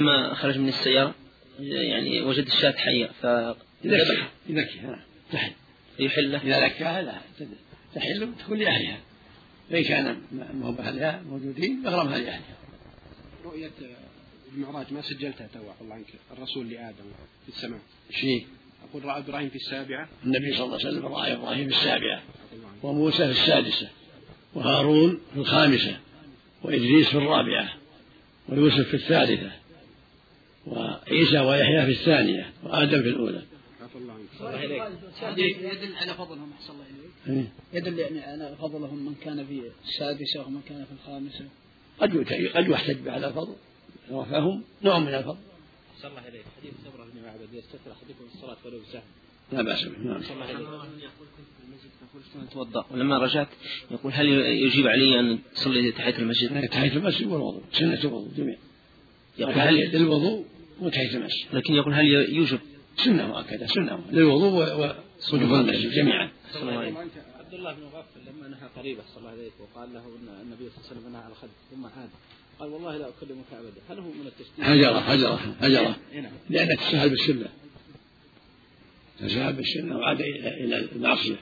ما خرج من السيارة يعني وجد الشاة حية فذبح يذكي تحل. يحل. إذا ذكاها لا تحل تكون لأهلها. فإن كان ما هو أهلها موجودين يغرمها لأهلها. رؤية المعراج ما سجلتها تو الله عنك الرسول لآدم في السماء؟ شيء أقول رأى إبراهيم في السابعة. النبي صلى الله عليه وسلم رأى إبراهيم في السابعة وموسى في السادسة وهارون في الخامسة وإدريس في الرابعة ويوسف في الثالثة. وعيسى ويحيى في الثانية وآدم في الأولى يدل على فضلهم أحسن الله إليك إيه. يدل يعني على فضلهم من كان في السادسة ومن كان في الخامسة قد قد يحتج على الفضل رفعهم نوع من الفضل. أحسن الله إليك حديث سمرة بن معبد يستثنى أحدكم الصلاة ولو بسهم. لا بأس به نعم. الله إليك. يقول كنت في المسجد فقلت أتوضأ ولما رجعت يقول هل يجيب علي أن تصلي تحية المسجد؟ تحية المسجد والوضوء سنة الوضوء جميع. يقول هل للوضوء وتحية المسجد. لكن يقول هل يوجب سنة مؤكدة سنة للوضوء وسجود المسجد جميعا. عبد الله بن مغفل لما نهى قريبه صلى الله عليه وقال له إن النبي صلى الله عليه وسلم نهى على الخد ثم عاد قال والله لا اكلمك ابدا هل هو من التشديد؟ هجره هجره هجره لانك تسهل بالسنة. تسهل بالسنة وعاد إلى المعصيه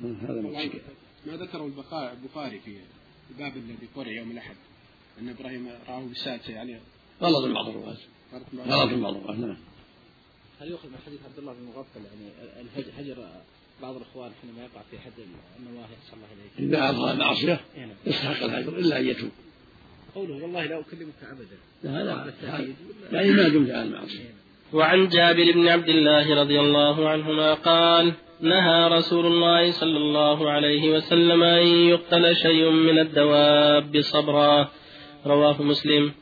هذا المشكلة. ما ذكره البخاري في الباب الذي قرأ يوم الأحد أن إبراهيم رآه بالسادسه يعني غلط بعض الرواة. غلط الرواه نعم. هل يؤخذ من حديث عبد الله بن مغفل يعني الهجر بعض الإخوان حينما يقع في حد النواهي صلى الله عليه إذا اظهر المعصيه يستحق الهجر إلا أن يتوب. قوله والله لا أكلمك ابدا. لا لا يعني ما دمت على المعصية. وعن جابر بن عبد الله رضي الله عنهما قال نهى رسول الله صلى الله عليه وسلم أن يقتل شيء من الدواب صبرا رواه مسلم.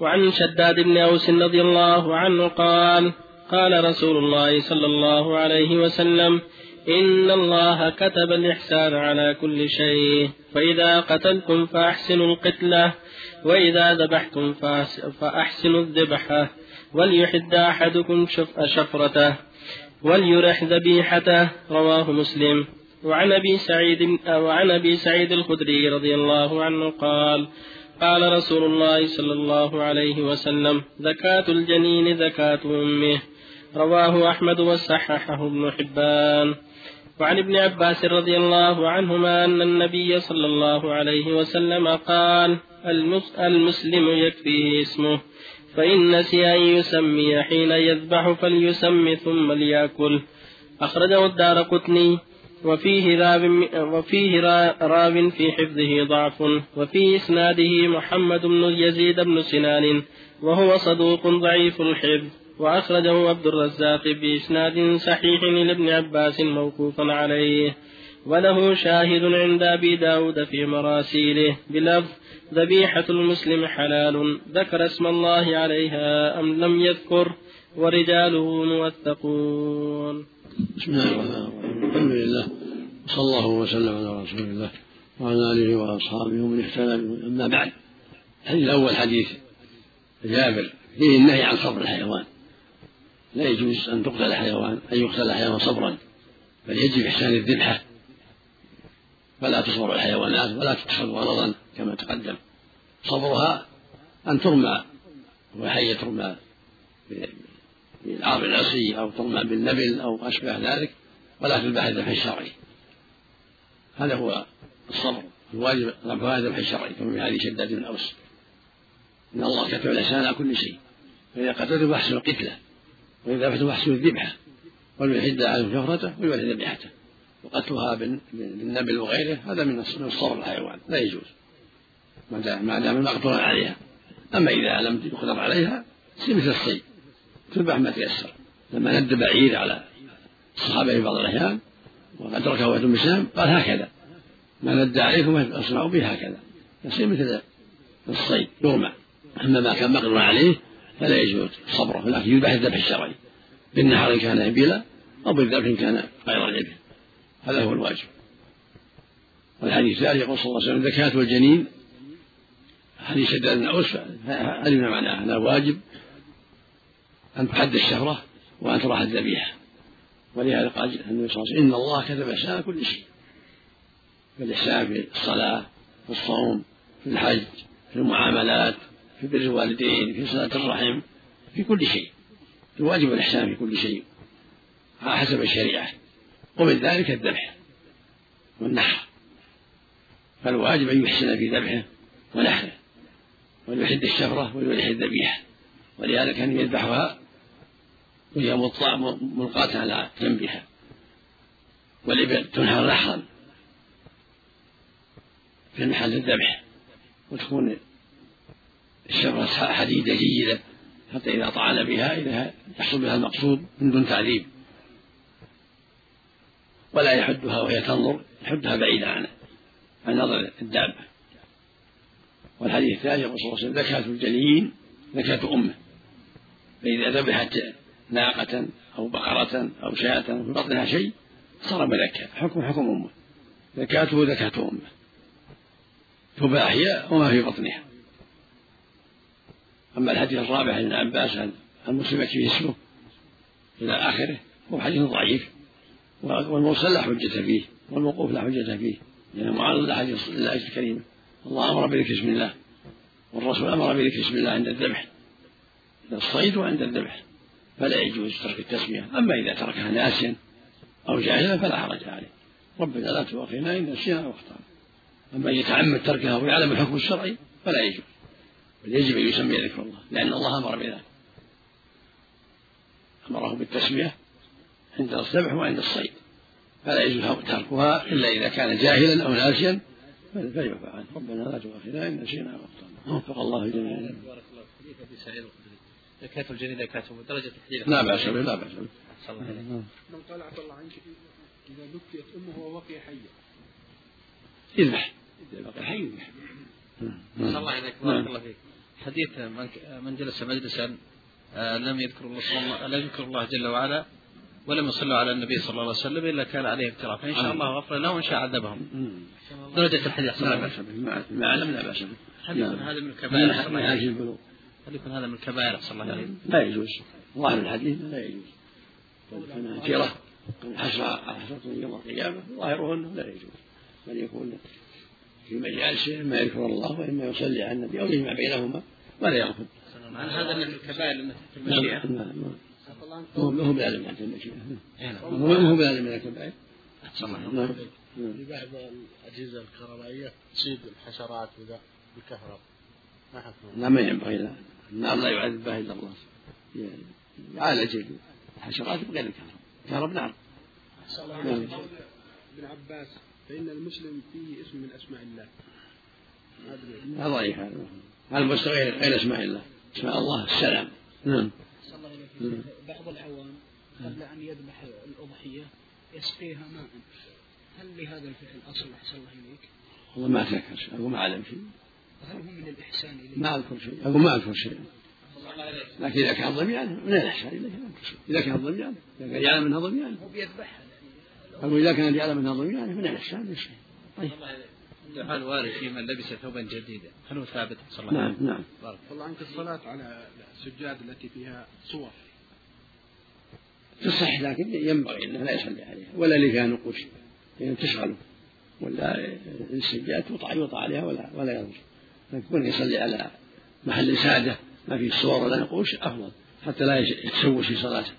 وعن شداد بن أوس رضي الله عنه قال قال رسول الله صلى الله عليه وسلم إن الله كتب الإحسان على كل شيء فإذا قتلتم فأحسنوا القتلة وإذا ذبحتم فأحسنوا الذبحة وليحد أحدكم شفرته وليرح ذبيحته رواه مسلم. وعن أبي سعيد وعن أبي سعيد الخدري رضي الله عنه قال قال رسول الله صلى الله عليه وسلم زكاة الجنين زكاة أمه. رواه أحمد وصححه ابن حبان. وعن ابن عباس رضي الله عنهما أن النبي صلى الله عليه وسلم قال المسلم يكفيه اسمه فإن نسي أن يسمي حين يذبح فليسم ثم ليأكل. أخرجه الدار قطني. وفيه راب وفيه راب في حفظه ضعف وفي إسناده محمد بن يزيد بن سنان وهو صدوق ضعيف الحفظ وأخرجه عبد الرزاق بإسناد صحيح لابن عباس موقوفا عليه وله شاهد عند أبي داود في مراسيله بلفظ ذبيحة المسلم حلال ذكر اسم الله عليها أم لم يذكر ورجاله موثقون بسم الله الرحمن الرحيم. الحمد لله. وصلى الله وسلم على رسول الله وعلى آله وأصحابه ومن اهتدى أما بعد الحديث الأول حديث جابر فيه النهي عن صبر الحيوان. لا يجوز أن تقتل حيوان أن يقتل حيوان صبرا بل يجب إحسان الذبحة. فلا تصبر الحيوانات ولا تتخذ غرضا كما تقدم. صبرها أن ترمى وحية ترمى بالعار العصي أو ترمى بالنبل أو أشبه ذلك. ولا تذبح الذبح الشرعي. هذا هو الصبر. الواجب ذبحها الذبح الشرعي كما في هذه شداد بن أوس. إن الله كتب الإحسان على كل شيء. فإذا قتلت فأحسن القتلة. وإذا فتح محسن الذبحة. وليحد عنه شهرته ويولد ذبيحته. وقتلها بالنبل وغيره هذا من الصبر الحيوان. لا يجوز. ما دام مقدور عليها. أما إذا لم يقدر عليها مثل الصيد. تذبح ما تيسر. لما ند بعير على الصحابة في بعض الأحيان وأدركه واحد بسام قال هكذا. ما ند عليكم اصنعوا به هكذا. يصير مثل الصيد يرمى أما ما كان مقدور عليه فلا يجوز صبره ولكن يذبح الذبح الشرعي. بالنحر إن كان إبلا أو بالذبح إن كان غير الإبل هذا هو الواجب. والحديث الثاني يقول صلى الله عليه وسلم زكاة الجنين حديث شداد بن أوس علمنا معناه هذا واجب؟ أن تحد الشهرة وأن تراح الذبيحة. ولهذا قال النبي صلى الله عليه وسلم إن الله كتب إحسان كل شيء. في الإحسان في الصلاة في الصوم في الحج في المعاملات في بر الوالدين في صلة الرحم في كل شيء. الواجب الإحسان في كل شيء على حسب الشريعة. ومن ذلك الذبح والنحر. فالواجب أن يحسن في ذبحه ونحره وليحد الشفرة وليحد الذبيحة ولهذا كان يذبحها وهي ملقاة على جنبها والإبل تنحر نحرا في محل الذبح وتكون الشفرة حديدة جيدة حتى إذا طعن بها إذا يحصل بها المقصود من دون تعذيب. ولا يحدها وهي تنظر يحدها بعيدا عنه عن نظر الدابة. والحديث الثاني يقول صلى الله عليه وسلم زكاة الجنين زكاة أمه. فإذا ذبحت ناقة أو بقرة أو شاة في بطنها شيء صار ملكا حكم حكم أمه. زكاته زكاة أمه. تباع هي وما في بطنها. أما الحديث الرابع عن ابن عباس عن المسلم فيه اسمه إلى آخره هو حديث ضعيف. والمرسل لا حجة فيه والموقوف لا حجة فيه. لأنه معارض لحديث الآية الكريمة. الله أمر بذكر اسم الله والرسول أمر بذكر اسم الله عند الذبح. الصيد وعند الذبح. فلا يجوز ترك التسمية. أما إذا تركها ناسيا أو جاهلا فلا حرج عليه. ربنا لا تؤاخذنا إن نسينا أو أخطأنا. أما إن يتعمد تركها ويعلم الحكم الشرعي فلا يجوز. بل يجب أن يسمي ذكر الله لأن الله أمر بذلك. أمره بالتسمية عند الذبح وعند الصيد. فلا يجوز تركها إلا إذا كان جاهلا أو ناسيا فليعفى عنه ربنا لا تؤاخذنا إن نسينا أو أخطأنا. وفق الله الجميع بارك الله فيك. زكاة الجنين زكاة درجة التحليل لا بأس به لا بأس به من قال عفى الله عنك إذا بكيت أمه وبقي حيا. يذبح. إذا بقي حي. يذبح صلى الله عليك بارك الله فيك. حديث من جلس مجلسا آه، لم يذكر الله لم يذكر الله جل وعلا ولم يصلوا على النبي صلى الله عليه وسلم إلا كان عليه افتراء فان شاء الله غفر له وإن شاء عذبهم. درجة الحديث لا بأس به ما علم لا باس به هذا من الكبائر. هل يكون هذا من الكبائر صلى الله عليه لا يجوز. ظاهر الحديث لا يجوز. كثيرة حسرة حسرة يوم القيامة ظاهره أنه لا يجوز. بل يكون في مجالس إما يذكر الله وإما يصلي على النبي أو يجمع بينهما ولا يرفض هل هذا من الكبائر التي في المشيئة؟ نعم نعم. هو هو بلازم من المشيئة. هو بلازم من الكبائر. نعم. في بعض الأجهزة الكهربائية تصيد الحشرات وذا بالكهرباء لا ما ينبغي لا النار لا يعذب بها إلا الله. يعالج الحشرات بغير الكهرباء. الكهرباء نعم. ابن عباس فإن المسلم فيه اسم من أسماء الله. هذا ضعيف هذا. هذا مستغير غير أسماء الله. أسماء الله السلام. نعم. بعض العوام قبل أن يذبح الأضحية يسقيها ماء. هل لهذا الفعل أصل أحسن الله إليك؟ والله ما أتذكر. أقول ما أعلم شيء هل هو من الإحسان إليك؟ ما أذكر شيء. أقول ما أذكر شيء. لكن إذا كان ضميان من الإحسان إليك؟ إذا كان ضميان إذا كان يعلم أنها ضميان هو بيذبحها. أقول إذا كان يعلم أنها ضميان من الإحسان ليش طيب. هل وارد في من لبس ثوبا جديدا. هل هو ثابت. صلى الله عليه وسلم؟ نعم. نعم بارك الله عنك الصلاة على السجاد التي فيها صور. تصح لكن ينبغي إنه لا يصلي عليها ولا اللي فيها نقوش يعني تشغله. ولا السجاد توضع يوضع عليها ولا ولا يضر. فيكون يصلي على محل ساده ما فيه صور ولا نقوش أفضل حتى لا يتشوش في صلاته.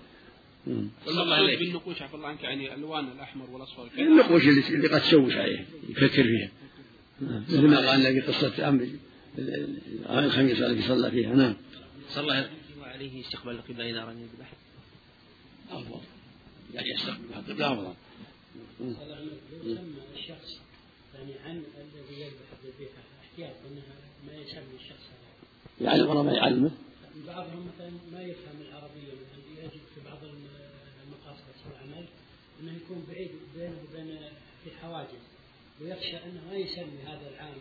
صلى الله عليه. بالنقوش عفى الله عنك يعني الالوان الأحمر والأصفر. النقوش اللي قد تشوش عليه يفكر فيها. مثل ما قال في قصة أمر الخميس التي صلى فيها. نعم. صلى الله عليه استقبال القبلة إذا رمي الذبح. أفضل. يعني يستقبل القبلة أفضل. يسمى الشخص يعني عن الذي يذبح الذبيحة. ما الشخص يعلم ولا ما يعلمه؟ بعضهم مثلا ما يفهم العربية مثلا يجد في بعض المقاصد العمل أنه يكون بعيد بينه وبين في حواجز ويخشى أنه ما يسمي هذا العامل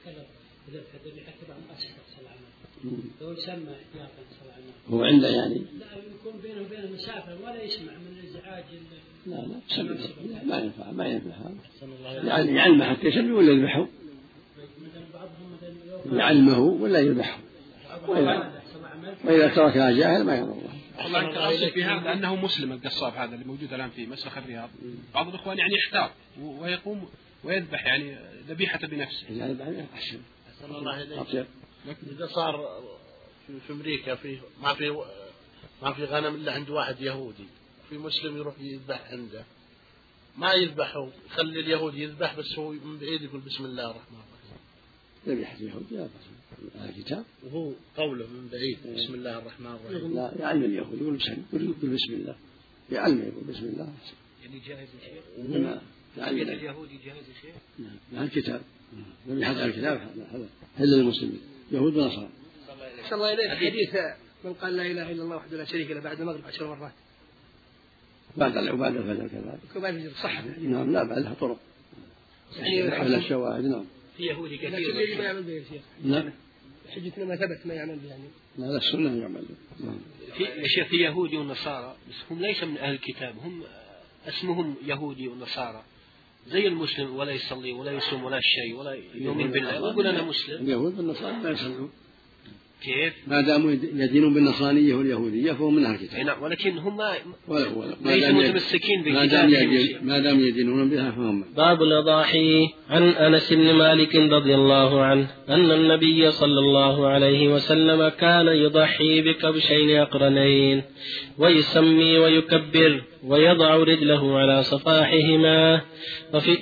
مكلف بذبح الذبيحة تبع مؤسسة العمل. لو يسمى احتياطا صلى الله هو عنده يعني. لا يكون بينه وبين مسافة ولا يسمع من الازعاج لا لا لا ما ينفع ما ينفع. هذا يعني يعلمه حتى يسمي ولا يذبحه يعلمه ولا يذبحه وإذا, وإذا تركها جاهل ما يضر. الله عنك الاصل في هذا انه مسلم القصاب هذا اللي موجود الآن في مسلخ الرياض. بعض الإخوان يعني يحتاط ويقوم ويذبح يعني ذبيحة بنفسه. يعني يذبح أحسن الله لكن إذا صار في, في أمريكا في ما في ما في غنم إلا عند واحد يهودي في مسلم يروح يذبح عنده. ما يذبحوا يخلي اليهود يذبح بس هو من بعيد يقول بسم الله الرحمن الرحيم. ذبيحة اليهود لا بأس. أهل الكتاب وهو قوله من بعيد بسم الله الرحمن الرحيم. لا يعلم اليهود يقول بسم يقول بسم الله. يعلم يقول بسم الله. يعني جاهز الشيء نعم بين يعلم. اليهودي جاهز الشيء نعم. أهل الكتاب؟ ذبيحة أهل الكتاب هذا إلا المسلمين يهود ونصارى أحسن الله إليك. حديث من قال لا إله إلا الله وحده لا شريك له بعد المغرب عشر مرات. بعد وبعد الفجر كذلك. في صح نعم لا بعد لها طرق. يعني الشواهد نعم. في يهودي كثير لكن اللي ما يعمل به يا شيخ؟ نعم حجتنا ما ثبت ما يعمل به يعني. لا السنة يعمل. نعم في شيخ في يهودي ونصارى بس هم ليس من أهل الكتاب هم اسمهم يهودي ونصارى. زي المسلم ولا يصلي ولا يصوم ولا شيء ولا يؤمن بالله. ويقول أنا مسلم. اليهود والنصارى لا يصلون. كيف؟ ما داموا يدينون بالنصرانية واليهودية فهم من أهل الكتاب نعم ولكن هم ما ولا ولا ما ليسوا متمسكين ما دام بكتابهم يدين ما دام يدينون بها فهم. باب الأضاحي عن أنس بن مالك رضي الله عنه أن النبي صلى الله عليه وسلم كان يضحي بكبشين أقرنين ويسمي ويكبر ويضع رجله على صفاحهما وفي.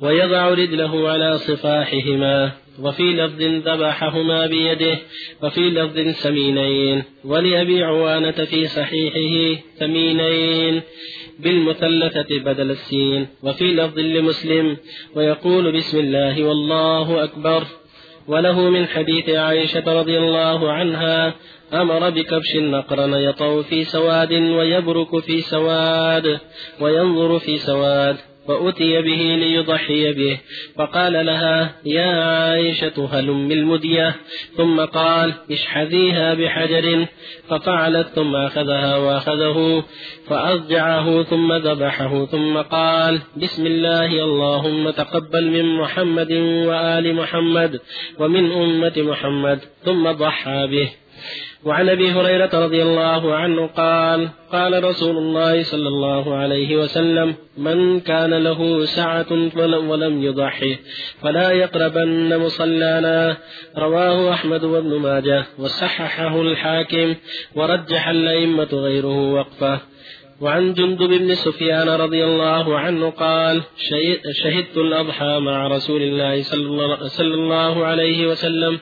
ويضع رجله على صفاحهما وفي لفظ ذبحهما بيده وفي لفظ سمينين ولأبي عوانة في صحيحه ثمينين بالمثلثة بدل السين وفي لفظ لمسلم ويقول بسم الله والله أكبر وله من حديث عائشة رضي الله عنها أمر بكبش نقرن يطو في سواد ويبرك في سواد وينظر في سواد. فأتي به ليضحي به. فقال لها يا عائشة هلم المدية؟ ثم قال اشحذيها بحجر. ففعلت ثم أخذها وأخذه فأضجعه ثم ذبحه ثم قال بسم الله اللهم تقبل من محمد وآل محمد ومن أمة محمد. ثم ضحى به. وعن أبي هريرة رضي الله عنه قال قال رسول الله صلى الله عليه وسلم من كان له سعة ولم يضحي فلا يقربن مصلانا. رواه أحمد وابن ماجه وصححه الحاكم ورجح الأئمة غيره وقفه. وعن جندب بن سفيان رضي الله عنه قال شهد- شهدت الأضحى مع رسول الله- صلى الله عليه وسلم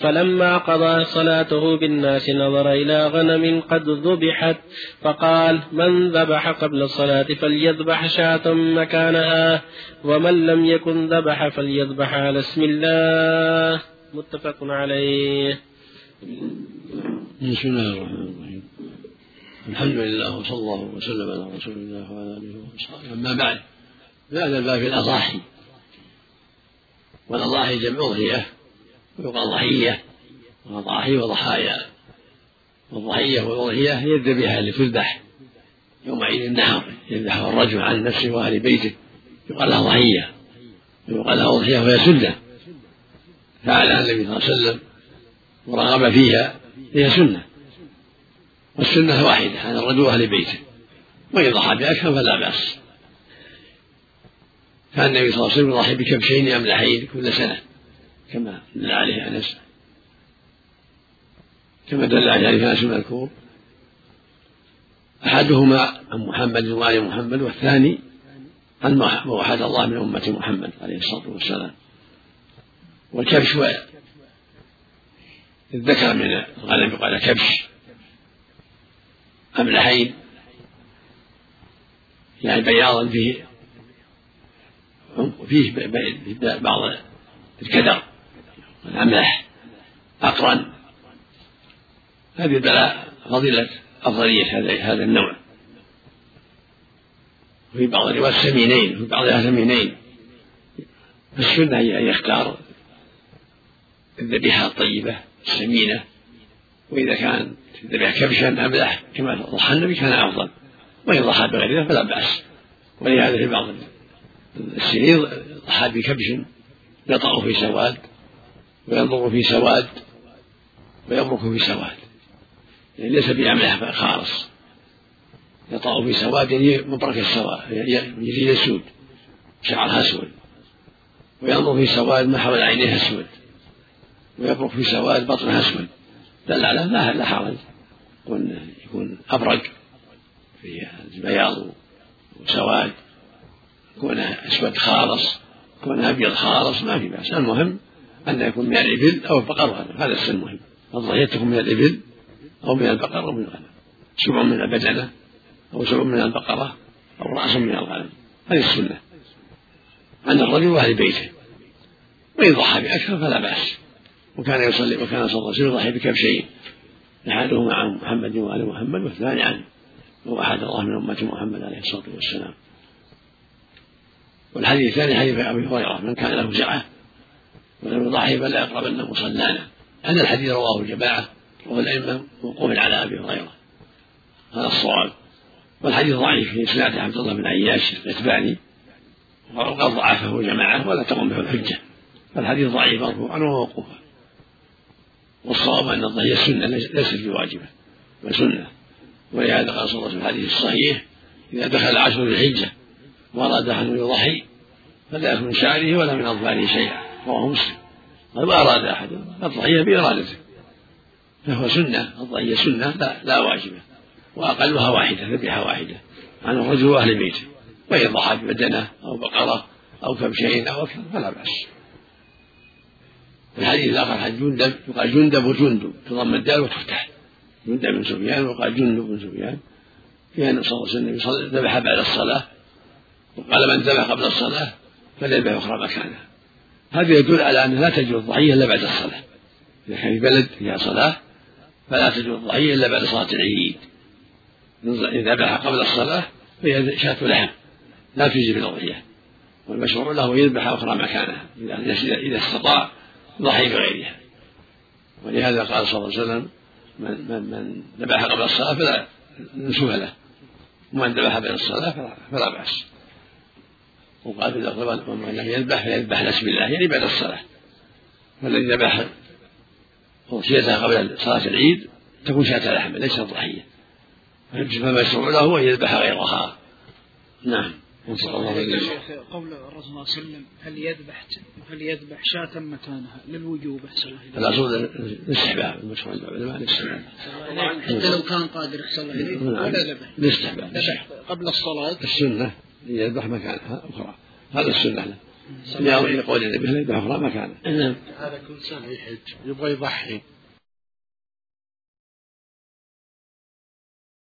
فلما قضى صلاته بالناس نظر إلى غنم قد ذبحت فقال من ذبح قبل الصلاة فليذبح شاة مكانها ومن لم يكن ذبح فليذبح على اسم الله. متفق عليه. بسم الله الرحمن الرحيم. الحمد لله وصلى الله وسلم على رسول الله وعلى آله واصحابه أما بعد هذا الباب الأضاحي. والأضاحي جمع اضحيه ويقال ضحيه واضاحي وضحايا. والضحيه والاضحيه هي الذبيحه اللي تذبح. يوم عيد النحر يذبحها الرجل عن نفسه وأهل بيته. يقال لها ضحية. ويقال لها اضحيه وهي سنة. فعلها النبي صلى الله عليه وسلم ورغب فيها هي سنة. والسنة واحدة عن الرجل وأهل بيته. وإن ضحى بأكثر فلا بأس. كان النبي صلى الله عليه وسلم يضحي بكبشين أملحين كل سنة. كما دل عليه أنس كما دل عليه أنس المذكور. أحدهما عن محمد وآل محمد والثاني عن وحد الله من أمة محمد عليه الصلاة والسلام. والكبش الذكر من الغنم يقال كبش. أملحين يعني بياضا فيه فيه بعض الكدر. والأملح أقرن هذه دلاء فضيلة أفضلية هذا هذا النوع. وفي بعض الروايات سمينين وفي بعضها سمينين السنة هي أن يختار الذبيحة الطيبة السمينة وإذا كان الذبيحة كبشا أملح كما ضحى النبي كان أفضل. وإن ضحى بغير فلا بأس. ولهذا في بعض السنين ضحى بكبش يطأ في سواد. وينظر في سواد. ويمرك في سواد. يعني ليس بأملح خالص يطأ في سواد يعني مبرك السواد يزيد السود شعرها أسود. وينظر في سواد ما حول عينيها أسود. ويبرك في سواد بطنه أسود. دل على لا لا حرج. يكون يكون أبرق في بياض وسواد كونه أسود خالص كونه أبيض خالص ما في بأس. المهم أن يكون من الإبل أو البقر هذا السن المهم. الضحية تكون من الإبل أو من البقر أو من الغنم. سبع من البدنة أو سبع من البقرة أو رأس من الغنم. هذه السنة. عن الرجل وأهل بيته. وإن ضحى بأكثر فلا بأس. وكان يصلي وكان صلى الله عليه وسلم يضحي بكبشين أحدهما عن محمد وآل محمد والثاني عنه وهو أحد الله من أمة محمد عليه الصلاة والسلام. والحديث الثاني حديث أبي هريرة. من كان له سعة ولم يضحي فلا يقربن مصلانا هذا الحديث رواه الجماعة وهو الأئمة موقوف على أبي هريرة. هذا الصواب. والحديث ضعيف في إسناد عبد الله بن عياش الإتباني. وقد ضعفه جماعة ولا تقوم به الحجة. فالحديث ضعيف مرفوعا وموقوفا. والصواب أن الضحية سنة ليست بواجبة بل سنة. ولهذا قال صلى الله في الحديث الصحيح إذا دخل عشر الحجة وأراد أن يضحي فلا يكون من شعره ولا من أظفاره شيئا. رواه مسلم. قال وأراد أحد. الضحية بإرادته. فهو سنة. الضحية سنة لا, لا واجبة وأقلها واحدة ذبيحة واحدة. عن الرجل وأهل بيته. وإن ضحى ببدنة أو بقرة أو كبشين أو أكثر فلا بأس. الحديث الآخر حديث جندب يقال جندب وجندب تضم الدال وتفتح. جندب بن سفيان وقال جندب بن سفيان. في أن صلى الله عليه وسلم ذبح بعد الصلاة. وقال من ذبح قبل الصلاة فليذبح أخرى مكانه. هذا يدل على أنه لا تجوز الضحية إلا بعد الصلاة. إذا كان في بلد فيها صلاة فلا تجوز الضحية إلا بعد صلاة العيد. إذا ذبح قبل الصلاة فهي شاة لحم لا تجزي بالأضحية والمشروع له يذبح أخرى مكانها إذا استطاع ضحي بغيرها. ولهذا قال صلى الله عليه وسلم من من من ذبح قبل الصلاة فلا نسوه له ومن ذبح بين الصلاة فلا, فلا بأس. وقال في اللفظ ومن لم يذبح فيذبح لاسم الله يعني بعد الصلاة. فالذي ذبح أضحيته قبل صلاة العيد تكون شاة لحم ليست ضحية. فالمشروع له أن يذبح غيرها. نعم. نسأل الله قول الرسول صلى الله عليه وسلم هل يذبح هل يذبح شاة مكانها للوجوب؟ أحسن الله الأصل الاستحباب المشروع عند العلماء الاستحباب. حتى لو كان قادر أحسن الله إليك. نعم. ولا ذبح. الاستحباب. قبل الصلاة. السنة. يذبح مكانها أخرى. هذا السنة له لقول النبي يذبح أخرى مكانه هذا كل سنة يحج يبغى يضحي.